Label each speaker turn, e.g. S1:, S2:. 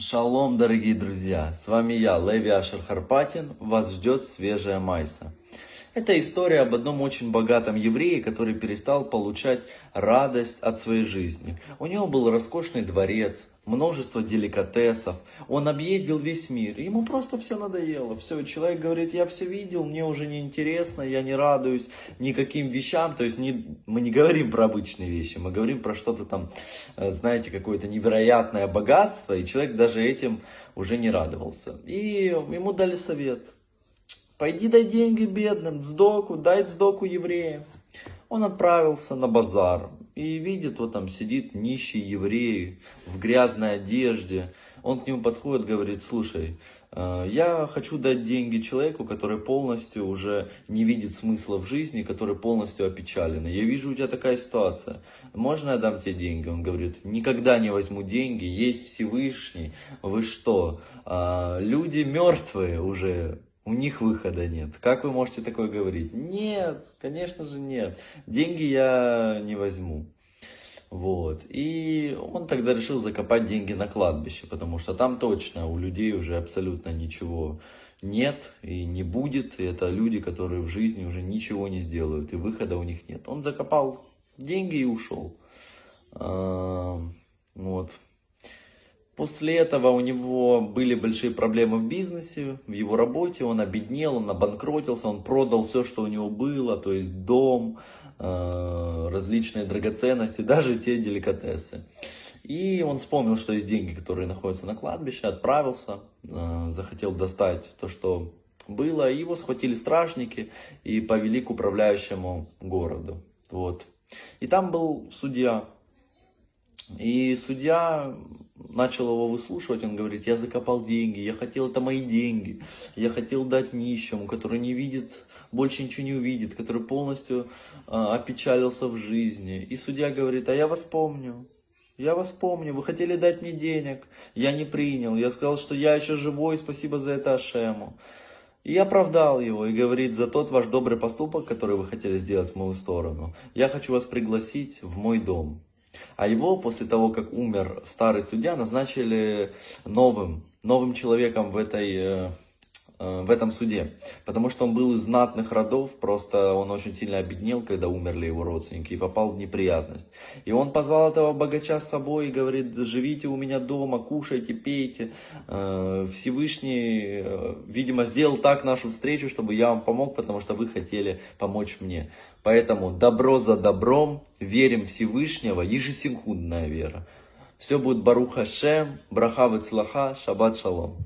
S1: Шалом, дорогие друзья! С вами я, Леви Ашер Харпатин. Вас ждет свежая майса. Это история об одном очень богатом еврее, который перестал получать радость от своей жизни. У него был роскошный дворец, множество деликатесов. Он объездил весь мир. Ему просто все надоело. Все, человек говорит, я все видел, мне уже не интересно, я не радуюсь никаким вещам. То есть не, мы не говорим про обычные вещи, мы говорим про что-то там, э, знаете, какое-то невероятное богатство. И человек даже этим уже не радовался. И ему дали совет Пойди дай деньги бедным, сдоку, дай сдоку евреям. Он отправился на базар и видит, вот там сидит нищий еврей в грязной одежде. Он к нему подходит, говорит, слушай, э, я хочу дать деньги человеку, который полностью уже не видит смысла в жизни, который полностью опечален. Я вижу, у тебя такая ситуация. Можно я дам тебе деньги? Он говорит, никогда не возьму деньги, есть Всевышний. Вы что, э, люди мертвые уже, у них выхода нет. Как вы можете такое говорить? Нет, конечно же нет. Деньги я не возьму. Вот. И он тогда решил закопать деньги на кладбище, потому что там точно у людей уже абсолютно ничего нет и не будет. И это люди, которые в жизни уже ничего не сделают, и выхода у них нет. Он закопал деньги и ушел. Вот. После этого у него были большие проблемы в бизнесе, в его работе, он обеднел, он обанкротился, он продал все, что у него было, то есть дом, э, различные драгоценности, даже те деликатесы. И он вспомнил, что есть деньги, которые находятся на кладбище, отправился, э, захотел достать то, что было, и его схватили стражники и повели к управляющему городу. Вот. И там был судья, и судья начал его выслушивать, он говорит, я закопал деньги, я хотел, это мои деньги, я хотел дать нищему, который не видит, больше ничего не увидит, который полностью э, опечалился в жизни. И судья говорит, а я вас помню, я вас помню, вы хотели дать мне денег, я не принял, я сказал, что я еще живой, спасибо за это Ашему. И оправдал его и говорит, за тот ваш добрый поступок, который вы хотели сделать в мою сторону, я хочу вас пригласить в мой дом. А его после того, как умер старый судья, назначили новым, новым человеком в этой э, в этом суде, потому что он был из знатных родов, просто он очень сильно обеднел, когда умерли его родственники, и попал в неприятность. И он позвал этого богача с собой и говорит, живите у меня дома, кушайте, пейте. Э, Всевышний, э, видимо, сделал так нашу встречу, чтобы я вам помог, потому что вы хотели помочь мне. Поэтому добро за добром, верим Всевышнего, ежесекундная вера. Все будет Баруха Шем, Браха Вецлаха, Шаббат Шалом.